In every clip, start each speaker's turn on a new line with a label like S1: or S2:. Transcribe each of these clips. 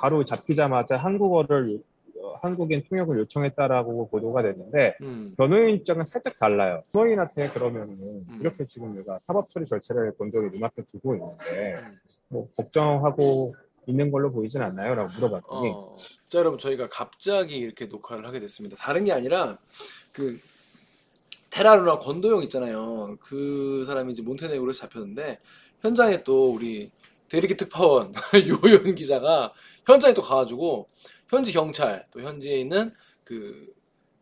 S1: 바로 잡히자마자 한국어를 요- 어, 한국인 통역을 요청했다라고 보도가 됐는데
S2: 음.
S1: 변호인 입장은 살짝 달라요. 변호인한테 그러면은
S2: 음.
S1: 이렇게 지금 내가 사법 처리 절차를 본적이 눈앞에 두고 있는데
S2: 음.
S1: 뭐 걱정하고 있는 걸로 보이진 않나요? 라고 물어봤더니
S2: 어. 자, 여러분, 저희가 갑자기 이렇게 녹화를 하게 됐습니다. 다른 게 아니라, 그, 테라루나 권도영 있잖아요. 그 사람이 이제 몬테네그로에서 잡혔는데, 현장에 또 우리 대리기 특파원 요연 기자가 현장에 또 가가지고, 현지 경찰, 또 현지에 있는 그,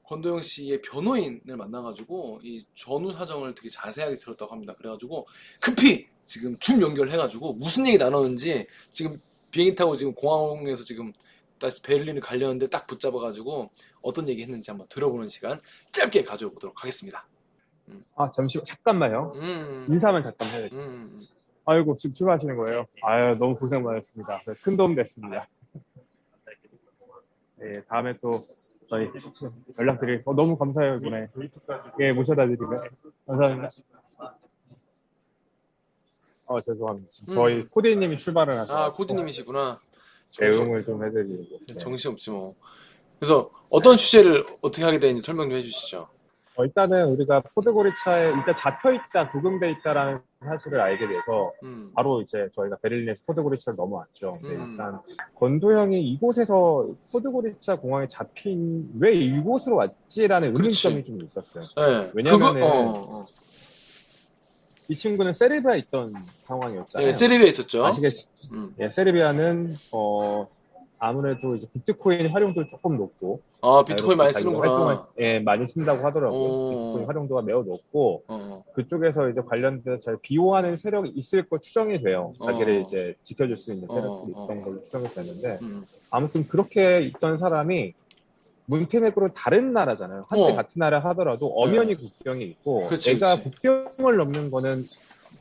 S2: 권도영 씨의 변호인을 만나가지고, 이 전후 사정을 되게 자세하게 들었다고 합니다. 그래가지고, 급히 지금 줌 연결해가지고, 무슨 얘기 나누는지, 지금 비행기 타고 지금 공항에서 지금 다시 베를린을 가려는데 딱 붙잡아가지고 어떤 얘기 했는지 한번 들어보는 시간 짧게 가져보도록 하겠습니다.
S1: 아 잠시 잠깐만요.
S2: 음,
S1: 인사만 잠깐 해야
S2: 음, 음.
S1: 아이고 지금 출발하시는 거예요? 아유 너무 고생 많으셨습니다. 네, 큰 도움 됐습니다. 네, 다음에 또 저희 연락드릴 어, 너무 감사해요 이번에 예 모셔다 드리면 감사합니다. 어 죄송합니다. 지금 저희
S2: 음.
S1: 코디님이 출발을 하셔서
S2: 아 코디님이시구나. 정신,
S1: 대응을 좀 해드리고 네.
S2: 정신 없지 뭐. 그래서 어떤 취재를 어떻게 하게 되는지 설명 좀 해주시죠.
S1: 어, 일단은 우리가 포드고리차에 일단 잡혀 있다, 구금돼 있다라는 사실을 알게 돼서
S2: 음,
S1: 바로 이제 저희가 베를린에서 포드고리차를 넘어왔죠.
S2: 음.
S1: 일단 권도형이 이곳에서 포드고리차 공항에 잡힌 왜 이곳으로 왔지라는
S2: 그렇지.
S1: 의문점이 좀 있었어요.
S2: 네. 그거, 어, 어.
S1: 이 친구는 세르비아에 있던 상황이었잖아요.
S2: 예, 세르비아에 있었죠.
S1: 아시겠
S2: 음.
S1: 예, 세르비아는 어 아무래도 이제 비트코인 활용도 조금 높고
S2: 아 비트코인 많이
S1: 자기가
S2: 쓰는구나.
S1: 활동을, 예, 많이 쓴다고 하더라고요.
S2: 오.
S1: 비트코인 활용도가 매우 높고
S2: 어,
S1: 그쪽에서 이제 관련돼서 잘 비호하는 세력이 있을 거 추정이 돼요. 자기를
S2: 어.
S1: 이제 지켜줄 수 있는 세력들이
S2: 어, 어.
S1: 있던 걸로 추정이 되는데
S2: 음.
S1: 아무튼 그렇게 있던 사람이 문테네그로 다른 나라잖아요. 한때
S2: 어. 네.
S1: 같은 나라 하더라도 엄연히 국경이 있고
S2: 그치,
S1: 내가
S2: 그치.
S1: 국경을 넘는 거는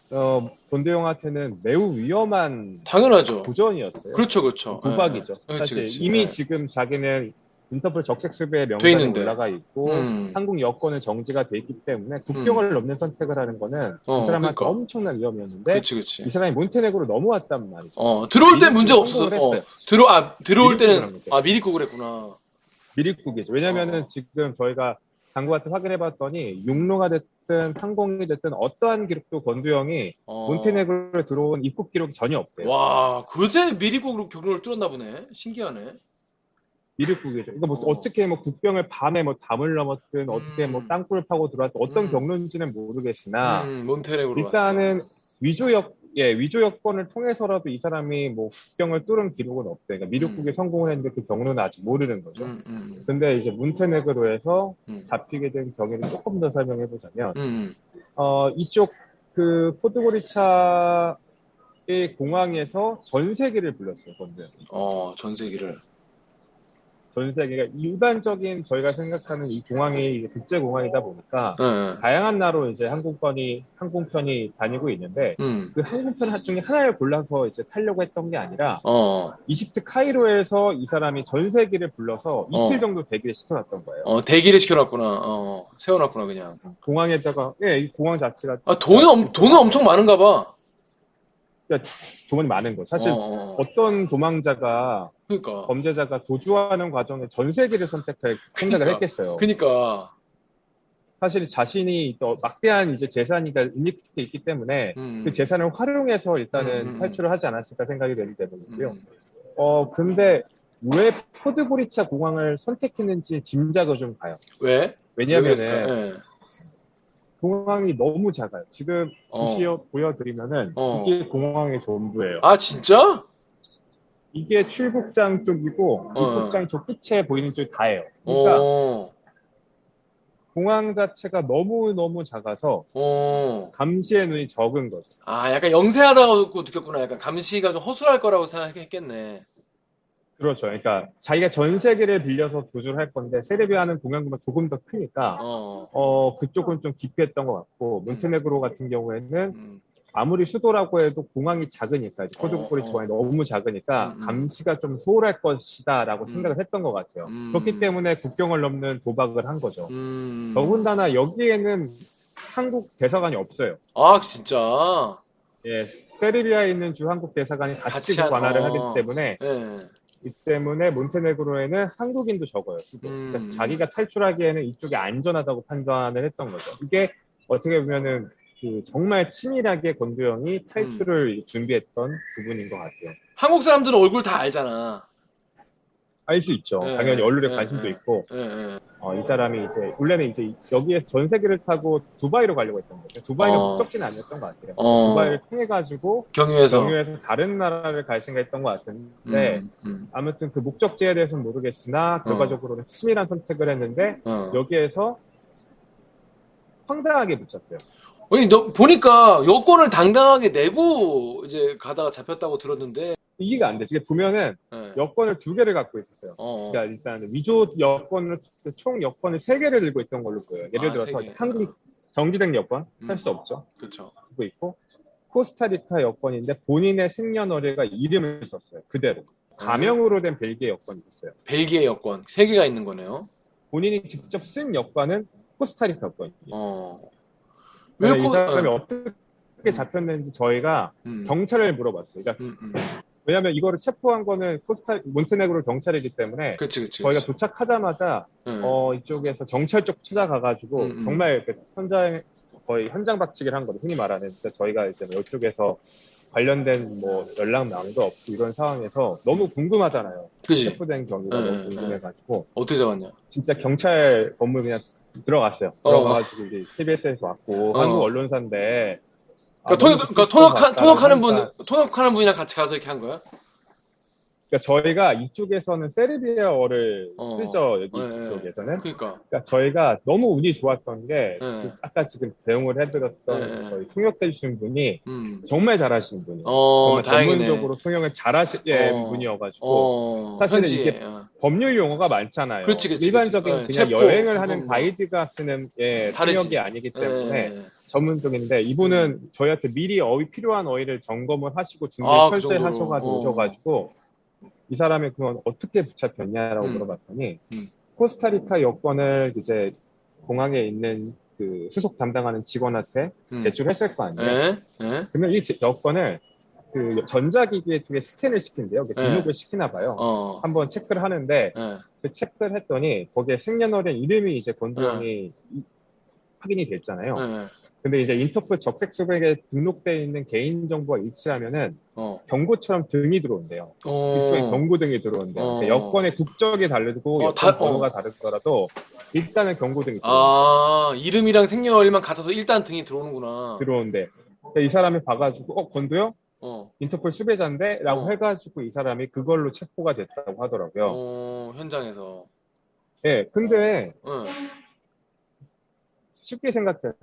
S1: 어, 본대용한테는 매우 위험한
S2: 당연하죠.
S1: 도전이었어요.
S2: 그렇죠, 그렇죠.
S1: 도박이죠.
S2: 예, 예. 그치,
S1: 사실
S2: 그치.
S1: 이미
S2: 예.
S1: 지금 자기는 인터폴 적색 수배에
S2: 돼
S1: 명단이
S2: 있는데.
S1: 올라가 있고
S2: 음.
S1: 한국 여권은 정지가 돼 있기 때문에 국경을 넘는 선택을 하는 거는
S2: 어,
S1: 이 사람한테
S2: 그러니까.
S1: 엄청난 위험이었는데
S2: 그렇지,
S1: 이
S2: 그렇지.
S1: 사람이 몬테네그로 넘어왔단 말이죠.
S2: 어, 들어올 때 문제 없었어.
S1: 성공을
S2: 어,
S1: 했어요.
S2: 들어, 아, 들어올
S1: 미리
S2: 때는. 아, 미리 구글 했구나.
S1: 미리국이죠. 왜냐면은
S2: 어.
S1: 지금 저희가 당국한테 확인해 봤더니 육로가 됐든 항공이 됐든 어떠한 기록도 권두영이
S2: 어.
S1: 몬테네그로에 들어온 입국 기록이 전혀 없대요.
S2: 와, 그새 미리 구글로 경로를 뚫었나 보네. 신기하네.
S1: 미리국이죠. 그러니까 뭐
S2: 어.
S1: 어. 떻게뭐 국경을 밤에 뭐 담을 넘었든 어떻게 뭐
S2: 음.
S1: 땅굴을 파고 들어왔든 어떤
S2: 음.
S1: 경로인지는 모르겠으나
S2: 음, 몬테네그로
S1: 일단은
S2: 왔어.
S1: 위조 역, 예, 위조 여권을 통해서라도 이 사람이 뭐 국경을 뚫은 기록은 없대. 그러니까 미륵국에
S2: 음.
S1: 성공을 했는데 그 경로는 아직 모르는 거죠.
S2: 음, 음,
S1: 근데 이제 문테네그로에서
S2: 음.
S1: 잡히게 된 경위를 조금 더 설명해 보자면,
S2: 음,
S1: 어, 이쪽 그 포드고리차의 공항에서 전세기를 불렀어요, 건데.
S2: 어, 전세기를.
S1: 전세기가 일반적인 저희가 생각하는 이 공항이 이제 국제 공항이다 보니까
S2: 네.
S1: 다양한 나라로 이제 항공편이, 항공편이 다니고 있는데
S2: 음,
S1: 그 항공편 중에 하나를 골라서 이제 타려고 했던 게 아니라
S2: 어,
S1: 이집트 카이로에서 이 사람이 전세기를 불러서
S2: 어.
S1: 이틀 정도 대기를 시켜놨던 거예요.
S2: 어, 대기를 시켜놨구나. 어, 세워놨구나, 그냥.
S1: 공항에다가, 예, 이 공항 자체가
S2: 아, 돈은, 엄- 돈은 엄청 많은가 봐.
S1: 돈이 많은 거죠. 사실
S2: 어, 어.
S1: 어떤 도망자가
S2: 그니까.
S1: 범죄자가 도주하는 과정에 전세기를 선택할 생각을
S2: 그러니까.
S1: 했겠어요.
S2: 그니까.
S1: 사실 자신이 또 막대한 이제 재산이가 은닉돼 있기 때문에
S2: 음,
S1: 그 재산을 활용해서 일단은
S2: 음, 음,
S1: 탈출을 하지 않았을까 생각이 되기 때문이고요.
S2: 음.
S1: 어 근데 왜 포드고리차 공항을 선택했는지 짐작을 좀 가요.
S2: 왜? 왜
S1: 왜냐면은. 공항이 너무 작아요. 지금
S2: 어.
S1: 보시어 보여드리면은
S2: 어.
S1: 이게 공항의 전부예요.
S2: 아, 진짜?
S1: 이게 출국장 쪽이고
S2: 어.
S1: 입국장 저 끝에 보이는 쪽이 다예요. 그러니까
S2: 어,
S1: 공항 자체가 너무 너무 작아서
S2: 어.
S1: 감시의 눈이 적은 거죠.
S2: 아, 약간 영세하다고 느꼈구나. 약간 감시가 좀 허술할 거라고 생각했겠네.
S1: 그렇죠. 그러니까 자기가 전 세계를 빌려서 도주를 할 건데 세르비아는 공항보다 조금 더 크니까
S2: 어.
S1: 어 그쪽은 좀 기피했던 것 같고 몬테네그로 같은 경우에는
S2: 음,
S1: 아무리 수도라고 해도 공항이 작으니까 이제
S2: 어,
S1: 포드고리차
S2: 어.
S1: 너무 작으니까
S2: 음, 음.
S1: 감시가 좀 소홀할 것이다라고
S2: 음.
S1: 생각을 했던 것 같아요.
S2: 음.
S1: 그렇기 때문에 국경을 넘는 도박을 한 거죠.
S2: 음.
S1: 더군다나 여기에는 한국 대사관이 없어요.
S2: 아, 진짜?
S1: 예, 세르비아에 있는 주 한국 대사관이 같이
S2: 같이
S1: 그
S2: 한-
S1: 관할을
S2: 어.
S1: 하기 때문에
S2: 예.
S1: 이 때문에 몬테네그로에는 한국인도 적어요.
S2: 음.
S1: 그래서 자기가 탈출하기에는 이쪽이 안전하다고 판단을 했던 거죠. 이게 어떻게 보면은 그 정말 치밀하게 권도영이 탈출을 준비했던 부분인 것 같아요.
S2: 한국 사람들은 얼굴 다 알잖아.
S1: 알 수 있죠.
S2: 네,
S1: 당연히 언론에
S2: 네,
S1: 관심도
S2: 네.
S1: 있고
S2: 예, 예.
S1: 어, 이 사람이 이제 원래는 이제 여기에서 전세기를 타고 두바이로 가려고 했던 거죠. 두바이는
S2: 어.
S1: 목적지는 아니었던 것 같아요.
S2: 어,
S1: 두바이를 통해 가지고
S2: 경유해서.
S1: 경유해서 다른 나라를 갈 생각했던 것 같은데
S2: 음, 음.
S1: 아무튼 그 목적지에 대해서는 모르겠으나 결과적으로는 치밀한 선택을 했는데
S2: 어.
S1: 여기에서 황당하게 붙잡혀요.
S2: 아니, 너, 보니까 여권을 당당하게 내고 이제 가다가 잡혔다고 들었는데,
S1: 이해가 안 돼. 이게 보면은
S2: 예.
S1: 여권을 두 개를 갖고 있었어요.
S2: 어,
S1: 그러니까 일단 위조 여권을 총 여권을 세 개를 들고 있던 걸로 보여요. 예를
S2: 아,
S1: 들어서. 한국 정지된 여권 살수
S2: 음.
S1: 없죠.
S2: 그쵸.
S1: 들고 있고 코스타리카 여권인데 본인의 생년월일과 이름을 썼어요. 그대로 가명으로 된 벨기에 여권이 있어요.
S2: 벨기에 여권. 세 개가 있는 거네요.
S1: 본인이 직접 쓴 여권은 코스타리카 여권이에요.
S2: 어.
S1: 왜왜이
S2: 코,
S1: 사람이
S2: 어.
S1: 어떻게 잡혔는지 저희가
S2: 음,
S1: 경찰을 물어봤어요. 그러니까
S2: 음, 음.
S1: 왜냐하면 이거를 체포한 거는 코스타 몬테네그로 경찰이기 때문에
S2: 그치, 그치.
S1: 저희가
S2: 그치.
S1: 도착하자마자
S2: 예.
S1: 어, 이쪽에서 경찰 쪽 찾아가가지고
S2: 음, 음.
S1: 정말 그 현장 거의 현장 박치기를 한 거죠. 흔히 말하는 그러니까 저희가 이제 뭐 이쪽에서 관련된 뭐 연락망도 없고 이런 상황에서 너무 궁금하잖아요.
S2: 그치.
S1: 체포된 경위가
S2: 네,
S1: 너무
S2: 네,
S1: 궁금해가지고
S2: 어떻게 잡았냐?
S1: 진짜 경찰 건물 그냥 들어갔어요.
S2: 어.
S1: 들어가가지고 이제 TBS에서 왔고
S2: 어.
S1: 한국 언론사인데 아,
S2: 그러니까, 통역, 그러니까 통역하는
S1: 맞다고
S2: 분, 통역하는 분이랑 같이 가서 이렇게 한 거야?
S1: 그러니까 저희가 이쪽에서는 세르비아어를
S2: 어.
S1: 쓰죠 여기
S2: 네,
S1: 이쪽에서는.
S2: 그니까.
S1: 그러니까 저희가 너무 운이 좋았던 게
S2: 네.
S1: 그 아까 지금 대응을 해드렸던
S2: 네.
S1: 저희 통역해 주신 분이
S2: 음.
S1: 정말 잘하시는 분이에요.
S2: 어,
S1: 정말
S2: 다행이네.
S1: 전문적으로 통역을 잘하시는
S2: 어.
S1: 분이어가지고
S2: 어,
S1: 사실은
S2: 현지에,
S1: 이게
S2: 어.
S1: 법률 용어가 많잖아요.
S2: 그렇지, 그렇지,
S1: 일반적인
S2: 그렇지.
S1: 그냥
S2: 네, 체포,
S1: 여행을 하는
S2: 뭐.
S1: 가이드가 쓰는 예. 통역이 아니기 때문에
S2: 예.
S1: 전문적인데 이분은 저희한테 미리 어휘 필요한 어휘를 점검을 하시고 준비
S2: 아, 그
S1: 철저히
S2: 정도로.
S1: 하셔가지고
S2: 어.
S1: 오셔가지고 이 사람이 그건 어떻게 붙잡혔냐라고
S2: 음.
S1: 물어봤더니
S2: 음.
S1: 코스타리카 여권을 이제 공항에 있는 그 수속 담당하는 직원한테
S2: 음.
S1: 제출했을 거 아니에요.
S2: 예? 예?
S1: 그러면 이 제- 여권을 그 전자기기에 쪽에 스캔을 시킨대요. 이렇게
S2: 네.
S1: 등록을 시키나 봐요.
S2: 어.
S1: 한번 체크를 하는데
S2: 예.
S1: 그 체크를 했더니 거기에 생년월일 이름이 이제
S2: 네.
S1: 권도영이 이- 확인이 됐잖아요.
S2: 예.
S1: 근데 이제 인터폴 적색 수백에 등록되어 있는 개인 정보가 일치하면은
S2: 어.
S1: 경고처럼 등이 들어온대요.
S2: 어.
S1: 경고등이 들어온대요.
S2: 어.
S1: 그러니까 여권의 국적이 다르고
S2: 어,
S1: 여권
S2: 다-
S1: 번호가 다르더라도 일단은 경고등이 들어온대.
S2: 아, 이름이랑 생년월일만 같아서 일단 등이 들어오는구나.
S1: 들어온대. 그러니까 이 사람이 봐가지고 어 권도영
S2: 어.
S1: 인터폴 수배자인데라고
S2: 어.
S1: 해가지고 이 사람이 그걸로 체포가 됐다고 하더라고요.
S2: 어, 현장에서.
S1: 예, 근데
S2: 예.
S1: 쉽게 생각해서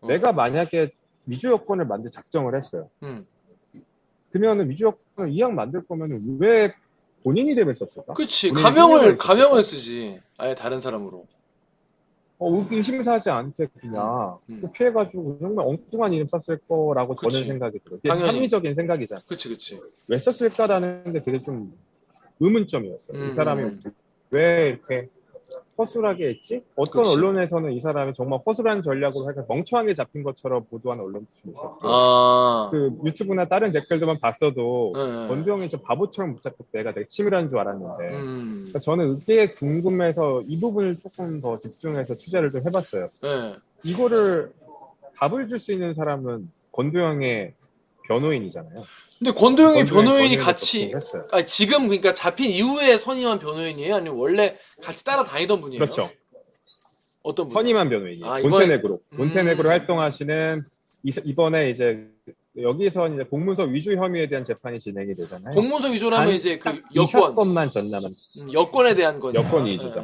S2: 어.
S1: 내가 만약에 위조 여권을 만들 작정을 했어요.
S2: 음.
S1: 그러면은 위조 여권을 이왕 만들 거면은 왜 본인 이름을 썼을까?
S2: 그치.
S1: 본인이
S2: 가명을, 가명을 쓰지. 아예 다른 사람으로.
S1: 어, 의심사하지 않게 그냥
S2: 음.
S1: 그 피해가지고 정말 엉뚱한 이름 썼을 거라고
S2: 그치.
S1: 저는 생각이 들어요.
S2: 당연히.
S1: 합리적인 생각이잖아.
S2: 그치, 그치.
S1: 왜 썼을까라는 게 되게 좀 의문점이었어요.
S2: 음.
S1: 이 사람이 왜 이렇게 허술하게 했지? 어떤
S2: 그치.
S1: 언론에서는 이 사람이 정말 허술한 전략으로 해서 멍청하게 잡힌 것처럼 보도하는 언론도 좀 있었고
S2: 아.
S1: 그 유튜브나 다른 댓글들만 봤어도
S2: 예.
S1: 권병이 좀 바보처럼 못 잡혔대. 내가 되게 치밀한 줄 알았는데
S2: 음.
S1: 그러니까 저는 이게 궁금해서 이 부분을 조금 더 집중해서 취재를 좀 해봤어요.
S2: 예.
S1: 이거를 답을 줄 수 있는 사람은 권도영의 변호인이잖아요.
S2: 근데 권도영이 변호인이 같이. 아니, 지금 그러니까 잡힌 이후에 선임한 변호인이에요? 아니면 원래 같이 따라다니던 분이에요?
S1: 그렇죠.
S2: 어떤 분?
S1: 선임한 변호인이에요.
S2: 아,
S1: 몬테네그로.
S2: 음.
S1: 몬테네그로 활동하시는 이, 이번에 이제 여기서 이제 공문서 위조 혐의에 대한 재판이 진행이 되잖아요.
S2: 공문서 위조라면
S1: 단-
S2: 이제
S1: 그이
S2: 여권,
S1: 사건만 전남은
S2: 음, 여권에 대한 거니까.
S1: 여권 위조죠.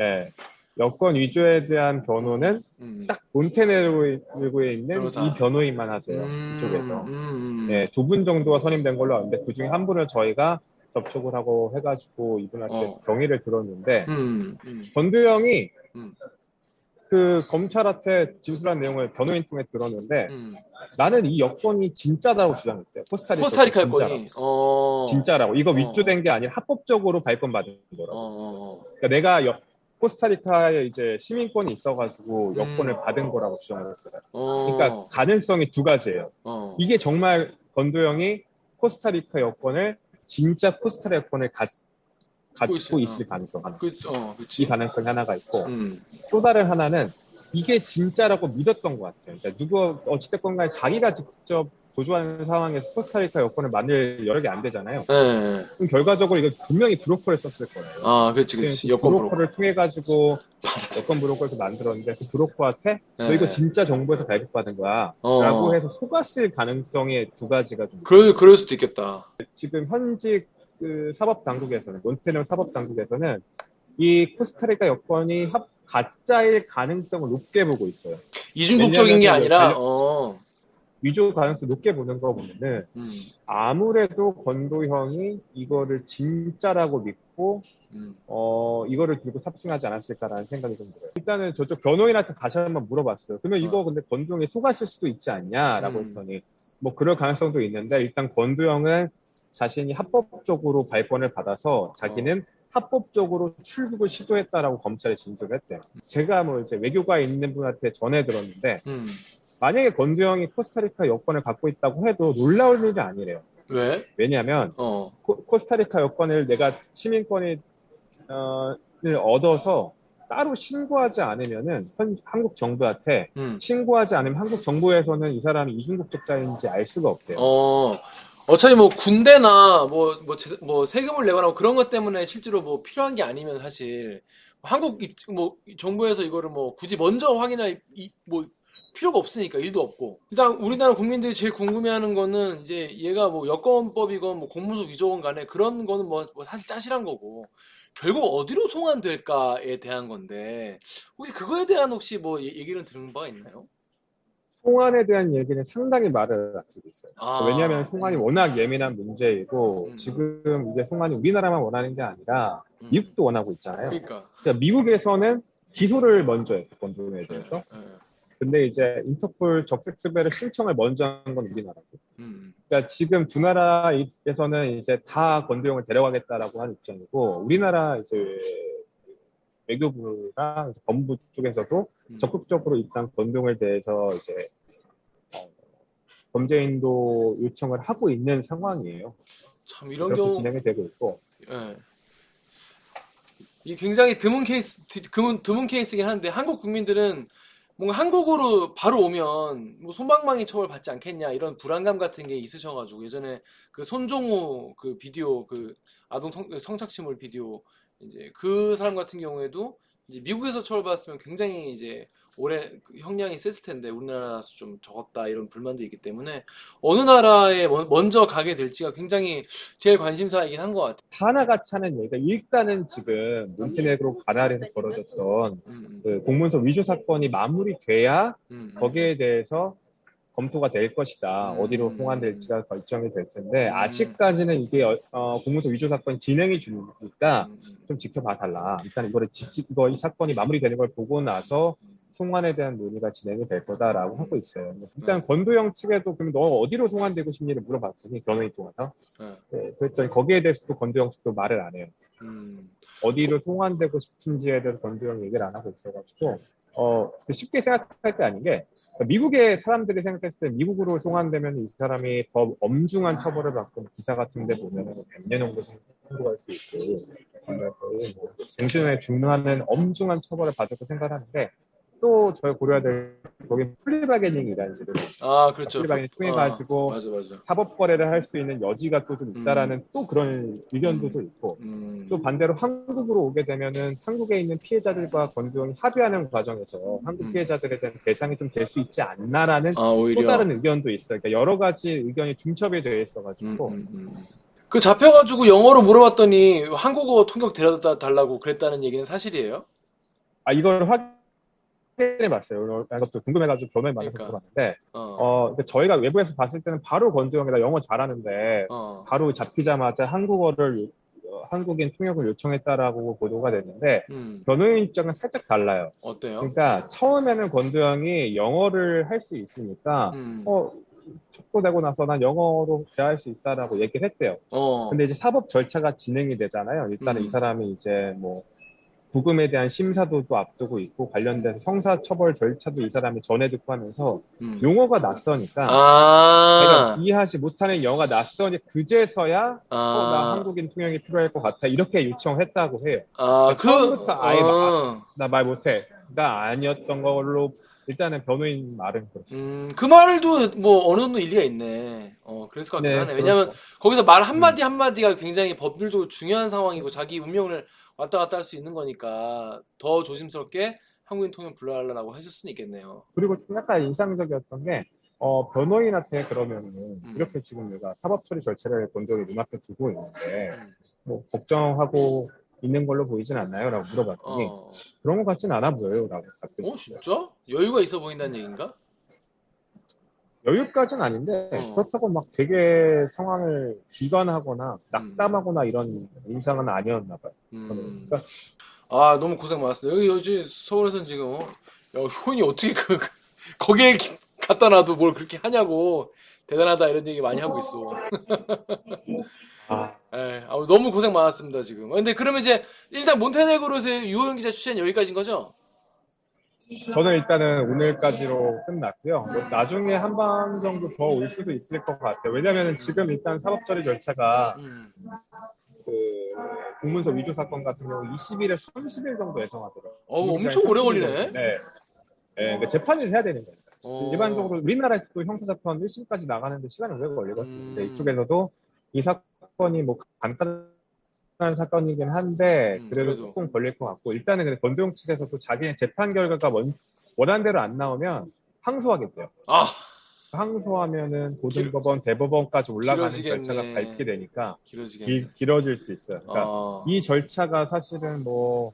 S2: 예,
S1: 예. 여권 위조에 대한 변호는
S2: 음.
S1: 딱 몬테네그로에 있는
S2: 변호사.
S1: 이 변호인만 하세요.
S2: 음,
S1: 이쪽에서.
S2: 음, 음.
S1: 예, 두분 정도가 선임된 걸로 아는데 그 중에 한 분을 저희가 접촉을 하고 해가지고 이분한테
S2: 어.
S1: 경위를 들었는데
S2: 음, 음.
S1: 전두영이
S2: 음.
S1: 그 검찰한테 진술한 내용을 변호인 통해 들었는데
S2: 음.
S1: 나는 이 여권이 진짜라고 주장했대요. 코스타리카,
S2: 코스타리카
S1: 진짜라고.
S2: 여권이. 어.
S1: 진짜라고. 이거
S2: 어.
S1: 위조된 게 아니라 합법적으로 발권받은
S2: 어,
S1: 거라고.
S2: 어, 어.
S1: 그러니까 내가 여- 코스타리카에 이제 시민권이 있어가지고
S2: 음.
S1: 여권을 받은 거라고 주장을 했어요.
S2: 어.
S1: 그러니까 가능성이 두 가지예요.
S2: 어.
S1: 이게 정말 건도영이 코스타리카 여권을 진짜 코스타리카 여권을 가, 갖고
S2: 있어요.
S1: 있을 가능성 하나.
S2: 그, 어.
S1: 이 가능성이 하나가 있고
S2: 음,
S1: 또 다른 하나는 이게 진짜라고 믿었던 것 같아요. 그러니까 누구 어찌됐건 간에 자기가 직접 도주하는 상황에서 코스타리카 여권을 만들 여력이 안 되잖아요.
S2: 네.
S1: 그럼 결과적으로 이거 분명히 브로커를 썼을 거예요.
S2: 아, 그렇지, 그렇지. 여권 브로커.
S1: 브로커를 통해 가지고. 여권 브로커에서 만들었는데 그 브로커한테 너
S2: 네.
S1: 이거 진짜 정부에서 발급받은 거야.
S2: 어.
S1: 라고 해서 속았을 가능성이 두 가지가 좀
S2: 그럴, 그럴 수도 있겠다.
S1: 지금 현직 그 사법 당국에서는 몬테네로 사법 당국에서는 이 코스타리카 여권이 합 가짜일 가능성을 높게 보고 있어요.
S2: 이중국적인 게 아니라, 어,
S1: 위조 가능성 높게 보는 거 보면은
S2: 음,
S1: 아무래도 건도형이 이거를 진짜라고 믿고
S2: 음,
S1: 어 이거를 들고 탑승하지 않았을까라는 생각이 좀 들어요. 일단은 저쪽 변호인한테 다시 한번 물어봤어요. 그러면 이거
S2: 어.
S1: 근데 건도형이 속았을 수도 있지 않냐라고
S2: 음.
S1: 했더니 뭐 그럴 가능성도 있는데 일단 건도형은 자신이 합법적으로 발권을 받아서 자기는 합법적으로 출국을 시도했다라고 검찰에 진술을 했대요. 제가 뭐 이제 외교가 있는 분한테 전해 들었는데
S2: 음.
S1: 만약에 건도형이 코스타리카 여권을 갖고 있다고 해도 놀라울 일이 아니래요.
S2: 왜?
S1: 왜냐하면
S2: 어,
S1: 코, 코스타리카 여권을 내가 시민권을 어, 을 얻어서 따로 신고하지 않으면은 현- 한국 정부한테
S2: 음.
S1: 신고하지 않으면 한국 정부에서는 이 사람이 이중국적자인지 알 수가 없대요.
S2: 어, 어차피 뭐 군대나 뭐, 뭐, 제- 뭐 세금을 내거나 뭐 그런 것 때문에 실제로 뭐 필요한 게 아니면 사실 한국 입- 뭐 정부에서 이거를 뭐 굳이 먼저 확인할 이, 뭐 필요가 없으니까 일도 없고 일단 우리나라 국민들이 제일 궁금해하는 거는 이제 얘가 뭐 여권법이건 뭐 공무소 위조건 간에 그런 거는 뭐, 뭐 사실 짜실한 거고 결국 어디로 송환될까에 대한 건데 혹시 그거에 대한 혹시 뭐 얘- 얘기를 들은 바가 있나요?
S1: 송환에 대한 얘기는 상당히 말을 앞두고 있어요.
S2: 아,
S1: 왜냐하면 송환이
S2: 음,
S1: 워낙 예민한 문제이고
S2: 음.
S1: 지금 이제 송환이 우리나라만 원하는 게 아니라
S2: 음.
S1: 미국도 원하고 있잖아요.
S2: 그러니까
S1: 그러니까 미국에서는 기소를 먼저 했고 건도에 대해서.
S2: 예, 예.
S1: 근데 이제 인터폴 적색 수배를 신청을 먼저 한 건 우리나라고.
S2: 음,
S1: 그러니까 지금 두 나라에서는 이제 다 건도형을 데려가겠다라고 하는 입장이고 우리나라 이제 외교부랑 이제 법무부 쪽에서도
S2: 음.
S1: 적극적으로 일단 건동에 대해서 이제 어, 범죄인도 요청을 하고 있는 상황이에요.
S2: 참 이런 경우
S1: 진행이 되고 있고
S2: 예. 이 굉장히 드문 케이스 드- 드문, 드문 케이스긴 한데 한국 국민들은 뭔가 한국으로 바로 오면 뭐 손방망이 처벌 받지 않겠냐 이런 불안감 같은 게 있으셔가지고 예전에 그 손종우 그 비디오 그 아동 성, 성착취물 비디오 이제 그 사람 같은 경우에도 이제 미국에서 처벌받았으면 굉장히 이제 올해 그 형량이 셌을 텐데 우리나라에서 좀 적었다 이런 불만도 있기 때문에 어느 나라에 먼- 먼저 가게 될지가 굉장히 제일 관심사이긴 한 것 같아요.
S1: 하나가 차는 얘기가 일단은 지금 몬테네그로 가나르에서 벌어졌던
S2: 음,
S1: 그 공문서 위조 사건이 마무리돼야
S2: 음, 음.
S1: 거기에 대해서 검토가 될 것이다.
S2: 음.
S1: 어디로 송환될지가 결정이 될 텐데
S2: 음.
S1: 아직까지는 이게 어, 어, 공문서 위조 사건이 진행이 중이니까
S2: 음, 음.
S1: 좀 지켜봐 달라. 일단 이거를 지키, 이거 이 사건이 마무리되는 걸 보고 나서 송환에 대한 논의가 진행이 될 거다라고 하고 있어요. 일단
S2: 네.
S1: 권도영 측에도 그럼 너 어디로 송환되고 싶니를 물어봤더니 변호인 통해서
S2: 네.
S1: 네, 그랬더니 거기에 대해서도 권도영 측도 말을 안 해요.
S2: 음,
S1: 어디로 송환되고 싶은지에 대해서 권도영 얘기를 안 하고 있어가지고 어 쉽게 생각할 게 아닌 게 그러니까 미국의 사람들이 생각했을 때 미국으로 송환되면 이 사람이 더 엄중한 처벌을 받고 기사 같은데 보면은 100년 정도 선고할 수 있고 거의 뭐 중하는 엄중한 처벌을 받을 거 생각하는데 또 저희 고려해야 될 거기 plea bargaining이라는 있어요.
S2: 아 그렇죠.
S1: plea bargaining 통해
S2: 어,
S1: 가지고
S2: 맞아 맞아.
S1: 사법 거래를 할 수 있는 여지가 또 좀 있다라는 또 그런 의견도 좀 있고
S2: 음,
S1: 또 반대로 한국으로 오게 되면은 한국에 있는 피해자들과 권도형이 합의하는 과정에서 한국
S2: 음.
S1: 피해자들에 대한 배상이 좀 될 수 있지 않나라는
S2: 아
S1: 또 다른 의견도 있어요. 그러니까 여러 가지 의견이 중첩이 되어
S2: 음,
S1: 있어가지고
S2: 음, 음. 그 잡혀가지고 영어로 물어봤더니 한국어 통역 데려다 달라고 그랬다는 얘기는 사실이에요?
S1: 아 이걸 확인 해봤어요. 이것도 궁금해가지고 변호인 만나서
S2: 그러니까.
S1: 물어봤는데
S2: 어,
S1: 어 그러니까 저희가 외부에서 봤을 때는 바로 건조형이다 영어 잘하는데
S2: 어,
S1: 바로 잡히자마자 한국어를 어, 한국인 통역을 요청했다라고 보도가 됐는데
S2: 음,
S1: 변호인 입장은 살짝 달라요.
S2: 어때요?
S1: 그러니까 처음에는 권도영이 영어를 할 수 있으니까
S2: 음,
S1: 어 촉구되고 나서 난 영어로 대화할 수 있다라고 얘기를 했대요.
S2: 어,
S1: 근데 이제 사법 절차가 진행이 되잖아요. 일단은
S2: 음.
S1: 이 사람이 이제 뭐 부금에 대한 심사도 또 앞두고 있고 관련돼서 형사처벌 절차도 이 사람이 전해 듣고 하면서
S2: 음.
S1: 용어가 낯서니까
S2: 아,
S1: 제가 이해하지 못하는 영어가 낯서니 그제서야
S2: 아,
S1: 어, 나 한국인 통역이 필요할 것 같아 이렇게 요청했다고 해요.
S2: 아, 그,
S1: 처음부터 아예
S2: 어,
S1: 나말 못해. 나 아니었던 걸로 일단은 변호인 말은 그렇지.
S2: 음, 그 말도 뭐 어느 정도 일리가 있네. 어, 그랬을 것 같긴
S1: 네,
S2: 하네. 왜냐면
S1: 그렇죠.
S2: 거기서 말 한마디 한마디가 굉장히 법률적으로 중요한 상황이고 자기 운명을 왔다 갔다 할 수 있는 거니까 더 조심스럽게 한국인 통역 불러달라고 하실 수는 있겠네요.
S1: 그리고 좀 약간 인상적이었던 게 어, 변호인한테 그러면은
S2: 음.
S1: 이렇게 지금 내가 사법 처리 절차를 본적이 눈앞에 두고 있는데
S2: 음.
S1: 뭐 걱정하고 있는 걸로 보이진 않나요? 라고 물어봤더니
S2: 어,
S1: 그런 것 같진 않아 보여요. 라고 답변
S2: 어, 진짜? 여유가 있어 보인다는 얘기인가?
S1: 여유까지는 아닌데
S2: 어.
S1: 그렇다고 막 되게 상황을 비관하거나 낙담하거나 이런 인상은 아니었나 봐요.
S2: 음.
S1: 그러니까
S2: 아, 너무 고생 많았습니다. 여기, 여기 서울에서는 지금, 어, 야, 효인이 어떻게 그, 그- 거기에 기- 갖다 놔도 뭘 그렇게 하냐고, 대단하다, 이런 얘기 많이 하고 있어.
S1: 아,
S2: 예, 아, 너무 고생 많았습니다, 지금. 어, 근데 그러면 이제, 일단 몬테네그로에서 유호영 기자 취재는 여기까지인 거죠?
S1: 저는 일단은 오늘까지로 끝났고요. 뭐 나중에 한번 정도 더 올 수도 있을 것 같아요. 왜냐하면 지금 일단 사법 처리 절차가
S2: 음.
S1: 그 공문서 위조 사건 같은 경우 20일에 30일 정도 예상하더라고요.
S2: 어우, 엄청 오래 걸리네.
S1: 네. 네, 그러니까 재판을 해야 되는 거예요.
S2: 어.
S1: 일반적으로 우리나라에서도 형사사건 1심까지 나가는데 시간이 오래 걸리거든요.
S2: 음.
S1: 이쪽에서도 이 사건이 뭐 간단한 사건이긴 한데
S2: 음,
S1: 그래도
S2: 그래도.
S1: 조금 걸릴 것 같고 일단은 근데 권도영 측에서도 자기의 재판 결과가 원, 원한 대로 안 나오면 항소하겠대요.
S2: 아,
S1: 항소하면은 고등법원, 대법원까지 올라가는
S2: 길어지겠네.
S1: 절차가 밟게 되니까
S2: 길어지겠네.
S1: 길, 길어질 수 있어요. 그러니까
S2: 아,
S1: 이 절차가 사실은 뭐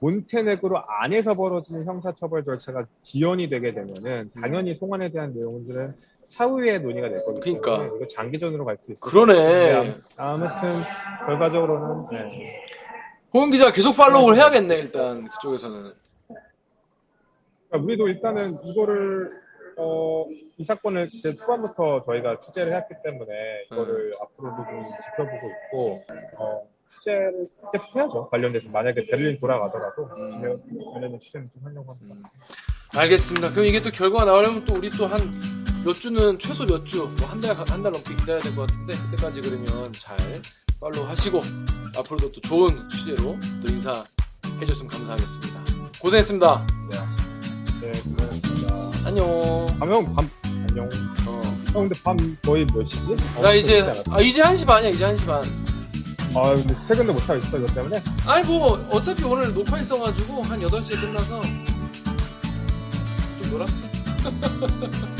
S1: 몬테네그로 안에서 벌어지는 형사처벌 절차가 지연이 되게 되면은 당연히 송환에 대한 내용들은 차후에 논의가 될 때문에
S2: 그러니까.
S1: 이거 장기전으로 갈 수 있어요.
S2: 그러네.
S1: 아무튼 결과적으로는 네.
S2: 호영 기자 계속 팔로우를 해야겠네, 일단, 그쪽에서는.
S1: 그러니까 우리도 일단은 이거를 어, 이 사건을 이제 초반부터 저희가 취재를 했기 때문에 이거를 앞으로도 좀 지켜보고 있고 어, 취재를 계속 해야죠. 관련돼서 만약에 베를린 돌아가더라도
S2: 음.
S1: 관련된 취재는 좀 하려고 합니다.
S2: 음. 알겠습니다. 그럼 이게 또 결과가 나오려면 또 우리 또 한 몇 주는 최소 몇 주, 뭐 한 달, 한 달 넘게 기다려야 될 것 같은데, 그때까지 그러면 잘 팔로우 하시고, 앞으로도 또 좋은 취재로 또 인사해줬으면 감사하겠습니다. 고생했습니다.
S1: 네, 고맙습니다.
S2: 안녕.
S1: 밤형 밤 안녕.
S2: 어.
S1: 형 근데 밤 거의 몇 시지? 어,
S2: 나 이제,
S1: 늦지 않았어?
S2: 아, 이제 1시 반이야, 이제 1시 반.
S1: 아 근데 퇴근도 못 하고 있어 이것 때문에.
S2: 아니, 뭐, 어차피 오늘 녹화 있어가지고, 한 8시에 끝나서, 좀 놀았어.